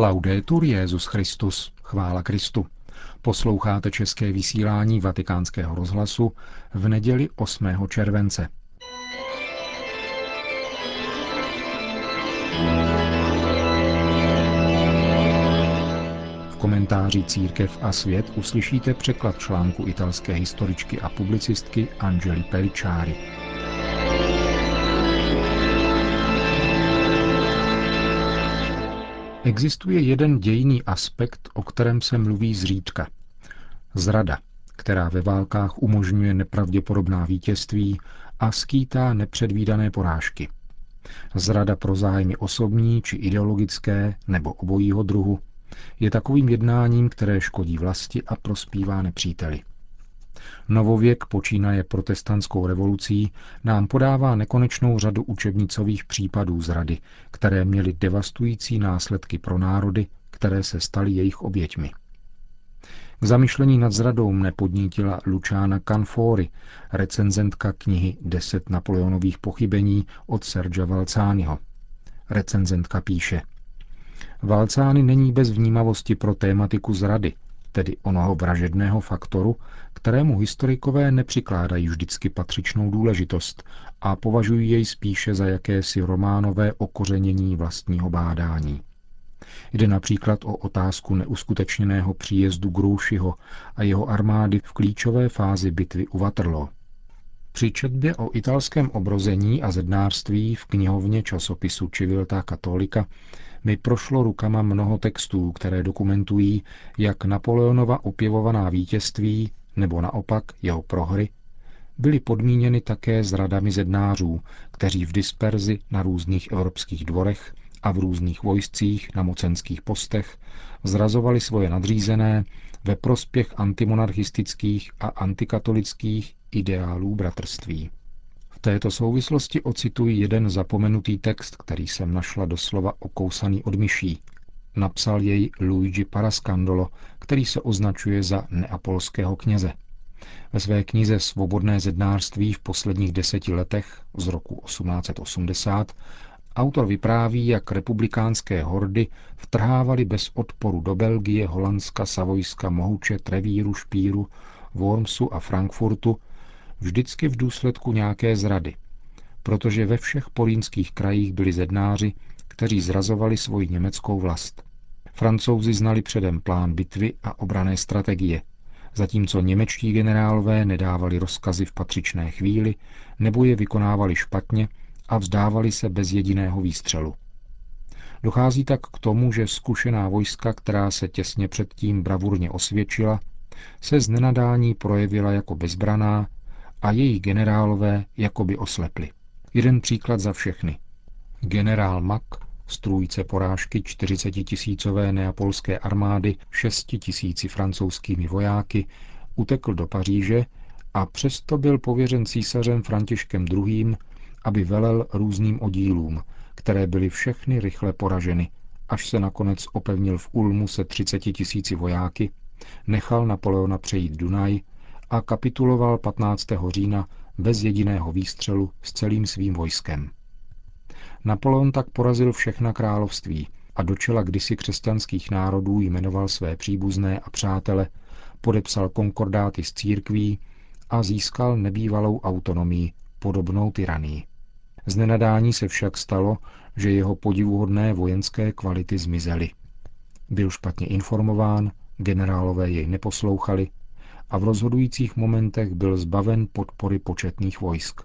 Laudetur Jezus Christus, chvála Kristu. Posloucháte české vysílání Vatikánského rozhlasu v neděli 8. července. V komentáři Církev a svět uslyšíte překlad článku italské historičky a publicistky Angeli Peliciari. Existuje jeden dějný aspekt, o kterém se mluví zřídka. Zrada, která ve válkách umožňuje nepravděpodobná vítězství a skýtá nepředvídané porážky. Zrada pro zájmy osobní či ideologické nebo obojího druhu je takovým jednáním, které škodí vlasti a prospívá nepříteli. Novověk počínaje protestantskou revolucí nám podává nekonečnou řadu učebnicových případů zrady, které měly devastující následky pro národy, které se staly jejich oběťmi. K zamyšlení nad zradou mne podnítila Luciana Canfori, recenzentka knihy Deset Napoleonových pochybení od Sergia Valcányho. Recenzentka píše Valcány není bez vnímavosti pro tématiku zrady, tedy onoho vražedného faktoru, kterému historikové nepřikládají vždycky patřičnou důležitost a považují jej spíše za jakési románové okořenění vlastního bádání. Jde například o otázku neuskutečněného příjezdu Grouchyho a jeho armády v klíčové fázi bitvy u Waterloo. Při četbě o italském obrození a zednářství v knihovně časopisu Civilta Katolika mi prošlo rukama mnoho textů, které dokumentují, jak Napoleonova opěvovaná vítězství, nebo naopak jeho prohry, byly podmíněny také zradami zednářů, kteří v disperzi na různých evropských dvorech a v různých vojscích na mocenských postech zrazovali svoje nadřízené ve prospěch antimonarchistických a antikatolických ideálů bratrství této souvislosti ocituji jeden zapomenutý text, který jsem našla doslova okousaný od myší. Napsal jej Luigi Parascandolo, který se označuje za neapolského kněze. Ve své knize Svobodné zednářství v posledních deseti letech z roku 1880 autor vypráví, jak republikánské hordy vtrhávaly bez odporu do Belgie, Holandska, Savojska, Mohuče, Trevíru, Špíru, Wormsu a Frankfurtu vždycky v důsledku nějaké zrady, protože ve všech polínských krajích byli zednáři, kteří zrazovali svoji německou vlast. Francouzi znali předem plán bitvy a obrané strategie, zatímco němečtí generálové nedávali rozkazy v patřičné chvíli nebo je vykonávali špatně a vzdávali se bez jediného výstřelu. Dochází tak k tomu, že zkušená vojska, která se těsně předtím bravurně osvědčila, se z nenadání projevila jako bezbraná a její generálové jakoby oslepli. Jeden příklad za všechny. Generál Mack, strůjce porážky 40 tisícové neapolské armády 6 tisíci francouzskými vojáky, utekl do Paříže a přesto byl pověřen císařem Františkem II., aby velel různým oddílům, které byly všechny rychle poraženy, až se nakonec opevnil v Ulmu se 30 tisíci vojáky, nechal Napoleona přejít Dunaj a kapituloval 15. října bez jediného výstřelu s celým svým vojskem. Napoleon tak porazil všechna království a do čela kdysi křesťanských národů jmenoval své příbuzné a přátele, podepsal konkordáty s církví a získal nebývalou autonomii, podobnou tyranii. Z nenadání se však stalo, že jeho podivuhodné vojenské kvality zmizely. Byl špatně informován, generálové jej neposlouchali a v rozhodujících momentech byl zbaven podpory početných vojsk.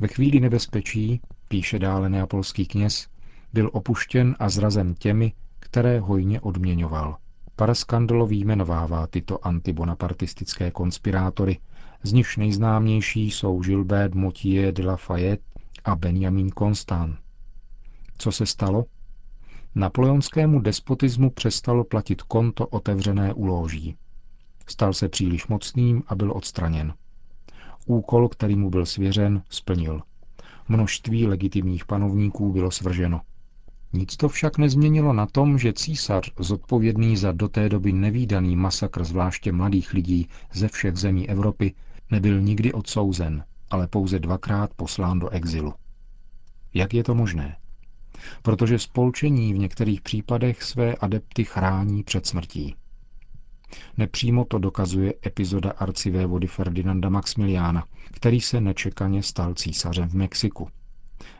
Ve chvíli nebezpečí, píše dále neapolský kněz, byl opuštěn a zrazen těmi, které hojně odměňoval. Paraskandolo výjmenovává tyto antibonapartistické konspirátory, z nichž nejznámější jsou Gilbert Motier de Lafayette a Benjamin Constant. Co se stalo? Napoleonskému despotismu přestalo platit konto otevřené uloží. Stal se příliš mocným a byl odstraněn. Úkol, který mu byl svěřen, splnil. Množství legitimních panovníků bylo svrženo. Nic to však nezměnilo na tom, že císař, zodpovědný za do té doby nevýdaný masakr zvláště mladých lidí ze všech zemí Evropy, nebyl nikdy odsouzen, ale pouze dvakrát poslán do exilu. Jak je to možné? protože spolčení v některých případech své adepty chrání před smrtí. Nepřímo to dokazuje epizoda arcivévody Ferdinanda Maximiliána, který se nečekaně stal císařem v Mexiku.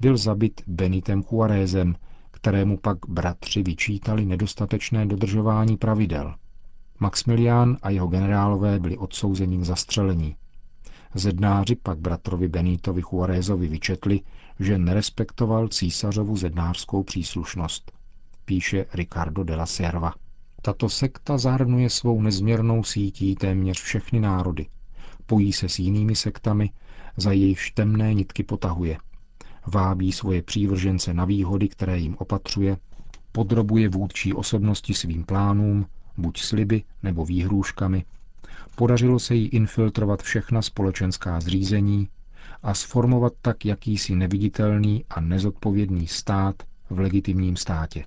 Byl zabit Benitem Juarezem, kterému pak bratři vyčítali nedostatečné dodržování pravidel. Maximilián a jeho generálové byli odsouzeni k zastřelení. Zednáři pak bratrovi Benitovi Juarezovi vyčetli, že nerespektoval císařovu zednářskou příslušnost, píše Ricardo de la Sierva. Tato sekta zahrnuje svou nezměrnou sítí téměř všechny národy. Pojí se s jinými sektami, za jejich temné nitky potahuje. Vábí svoje přívržence na výhody, které jim opatřuje, podrobuje vůdčí osobnosti svým plánům, buď sliby nebo výhrůžkami. Podařilo se jí infiltrovat všechna společenská zřízení a sformovat tak jakýsi neviditelný a nezodpovědný stát v legitimním státě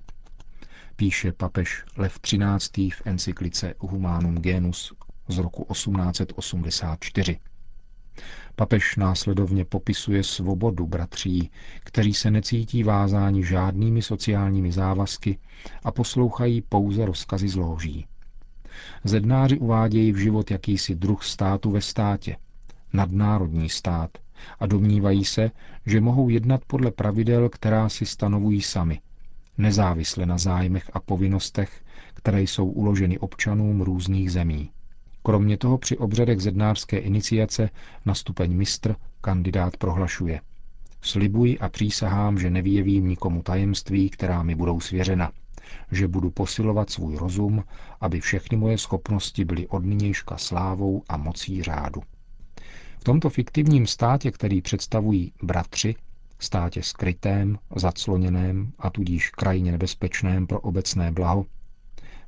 píše papež Lev XIII. v encyklice Humanum Genus z roku 1884. Papež následovně popisuje svobodu bratří, kteří se necítí vázáni žádnými sociálními závazky a poslouchají pouze rozkazy z loží. Zednáři uvádějí v život jakýsi druh státu ve státě, nadnárodní stát, a domnívají se, že mohou jednat podle pravidel, která si stanovují sami – nezávisle na zájmech a povinnostech, které jsou uloženy občanům různých zemí. Kromě toho při obřadech zednářské iniciace na stupeň mistr kandidát prohlašuje. Slibuji a přísahám, že nevyjevím nikomu tajemství, která mi budou svěřena, že budu posilovat svůj rozum, aby všechny moje schopnosti byly od nynějška slávou a mocí řádu. V tomto fiktivním státě, který představují bratři, státě skrytém, zacloněném a tudíž krajně nebezpečném pro obecné blaho,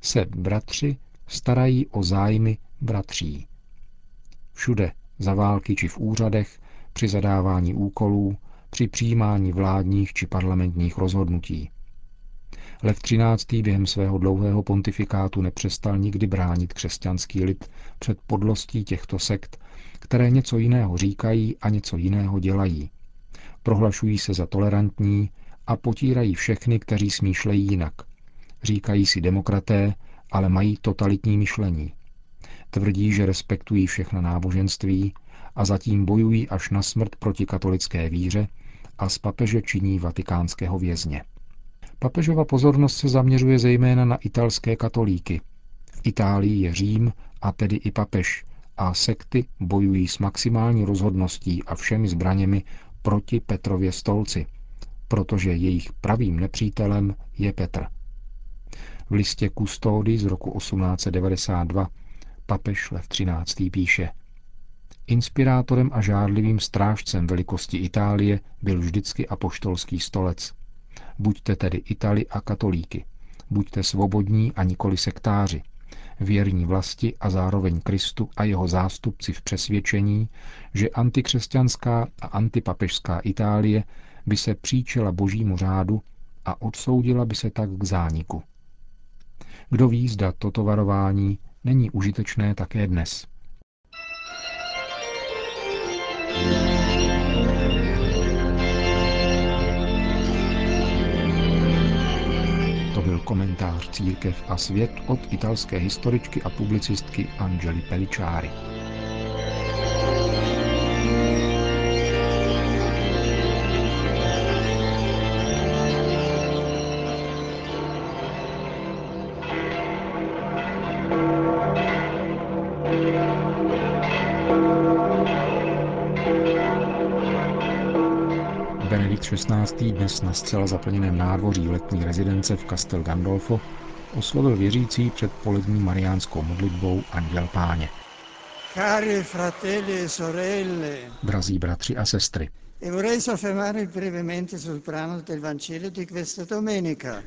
se bratři starají o zájmy bratří. Všude, za války či v úřadech, při zadávání úkolů, při přijímání vládních či parlamentních rozhodnutí. Lev XIII. během svého dlouhého pontifikátu nepřestal nikdy bránit křesťanský lid před podlostí těchto sekt, které něco jiného říkají a něco jiného dělají, Prohlašují se za tolerantní a potírají všechny, kteří smýšlejí jinak. Říkají si demokraté, ale mají totalitní myšlení. Tvrdí, že respektují všechna náboženství a zatím bojují až na smrt proti katolické víře a z papeže činí vatikánského vězně. Papežova pozornost se zaměřuje zejména na italské katolíky. V Itálii je Řím a tedy i papež a sekty bojují s maximální rozhodností a všemi zbraněmi proti Petrově stolci, protože jejich pravým nepřítelem je Petr. V listě Kustody z roku 1892 papež Lev XIII. píše Inspirátorem a žádlivým strážcem velikosti Itálie byl vždycky apoštolský stolec. Buďte tedy Itali a katolíky. Buďte svobodní a nikoli sektáři věrní vlasti a zároveň Kristu a jeho zástupci v přesvědčení, že antikřesťanská a antipapežská Itálie by se příčila božímu řádu a odsoudila by se tak k zániku. Kdo ví, zda toto varování není užitečné také dnes. you komentář Církev a svět od italské historičky a publicistky Angeli Pellicciari. Benedikt XVI. dnes na zcela zaplněném nádvoří letní rezidence v Castel Gandolfo oslovil věřící před polední mariánskou modlitbou Anděl Páně. Cari fratelli e sorelle, Drazí bratři a sestry, e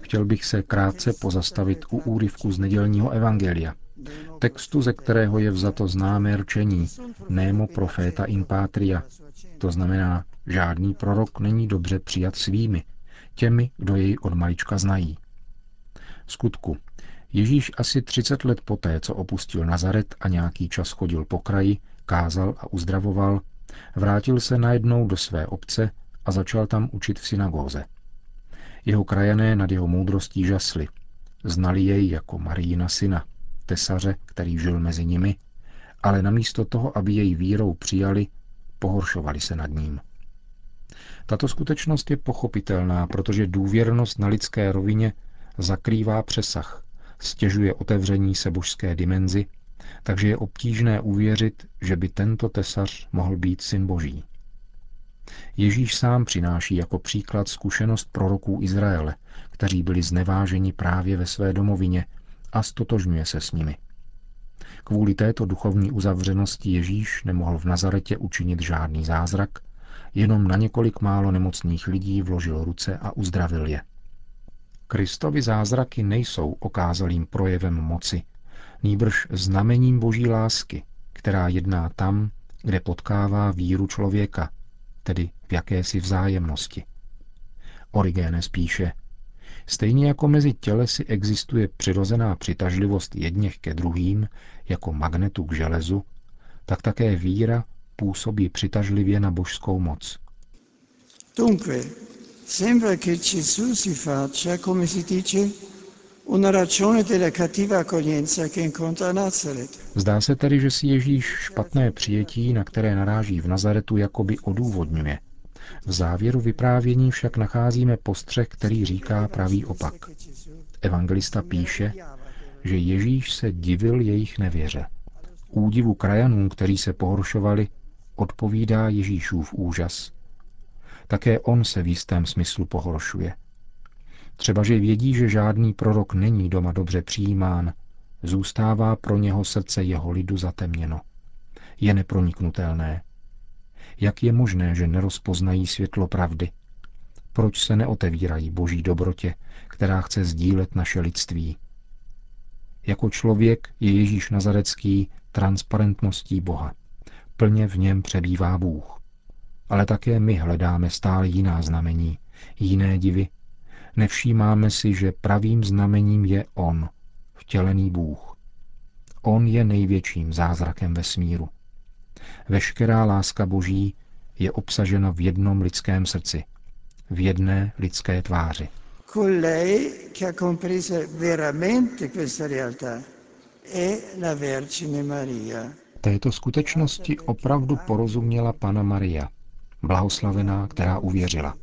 Chtěl bych se krátce pozastavit u úryvku z nedělního evangelia, textu, ze kterého je vzato známé rčení Nemo profeta in patria, to znamená, žádný prorok není dobře přijat svými, těmi, kdo jej od malička znají. Skutku, Ježíš asi 30 let poté, co opustil Nazaret a nějaký čas chodil po kraji, kázal a uzdravoval, vrátil se najednou do své obce a začal tam učit v synagóze. Jeho krajané nad jeho moudrostí žasli. Znali jej jako Marína syna, tesaře, který žil mezi nimi, ale namísto toho, aby jej vírou přijali, pohoršovali se nad ním. Tato skutečnost je pochopitelná, protože důvěrnost na lidské rovině zakrývá přesah, stěžuje otevření se božské dimenzi, takže je obtížné uvěřit, že by tento tesař mohl být syn boží. Ježíš sám přináší jako příklad zkušenost proroků Izraele, kteří byli zneváženi právě ve své domovině a stotožňuje se s nimi. Kvůli této duchovní uzavřenosti Ježíš nemohl v Nazaretě učinit žádný zázrak, jenom na několik málo nemocných lidí vložil ruce a uzdravil je. Kristovi zázraky nejsou okázalým projevem moci, nýbrž znamením boží lásky, která jedná tam, kde potkává víru člověka, tedy v jakési vzájemnosti. Origenes píše, stejně jako mezi tělesy existuje přirozená přitažlivost jedněch ke druhým, jako magnetu k železu, tak také víra působí přitažlivě na božskou moc. Dunque, sembra che Gesù si faccia, come si dice, una ragione della cattiva accoglienza che incontra Nazareth. Zdá se tedy, že si Ježíš špatné přijetí, na které naráží v Nazaretu, jakoby odůvodňuje. V závěru vyprávění však nacházíme postřeh, který říká pravý opak. Evangelista píše, že Ježíš se divil jejich nevěře. Údivu krajanů, kteří se pohoršovali, odpovídá Ježíšův úžas. Také on se v jistém smyslu pohoršuje. Třeba, že vědí, že žádný prorok není doma dobře přijímán, zůstává pro něho srdce jeho lidu zatemněno. Je neproniknutelné. Jak je možné, že nerozpoznají světlo pravdy? Proč se neotevírají boží dobrotě, která chce sdílet naše lidství? Jako člověk je Ježíš Nazarecký transparentností Boha. Plně v něm přebývá Bůh. Ale také my hledáme stále jiná znamení, jiné divy. Nevšímáme si, že pravým znamením je On, vtělený Bůh. On je největším zázrakem vesmíru. Veškerá láska Boží je obsažena v jednom lidském srdci, v jedné lidské tváři. Colei veramente questa realtà è la Vergine Maria. Této skutečnosti opravdu porozuměla Pana Maria, blahoslavená, která uvěřila.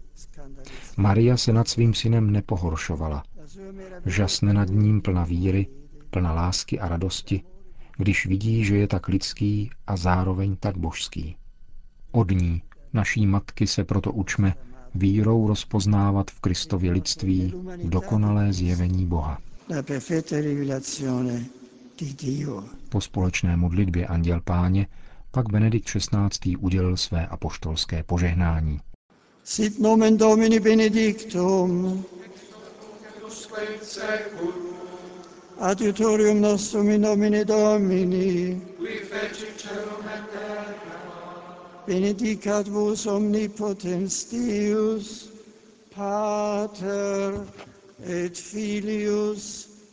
Maria se nad svým synem nepohoršovala. Žasne nad ním plna víry, plna lásky a radosti, když vidí, že je tak lidský a zároveň tak božský. Od ní, naší matky, se proto učme vírou rozpoznávat v Kristově lidství dokonalé zjevení Boha. Po společné modlitbě Anděl Páně pak Benedikt XVI. udělil své apoštolské požehnání. Sit nomen Domini benedictum. Adiutorium nostrum in nomine Domini. Benedicat vos omnipotens Deus, Pater et Filius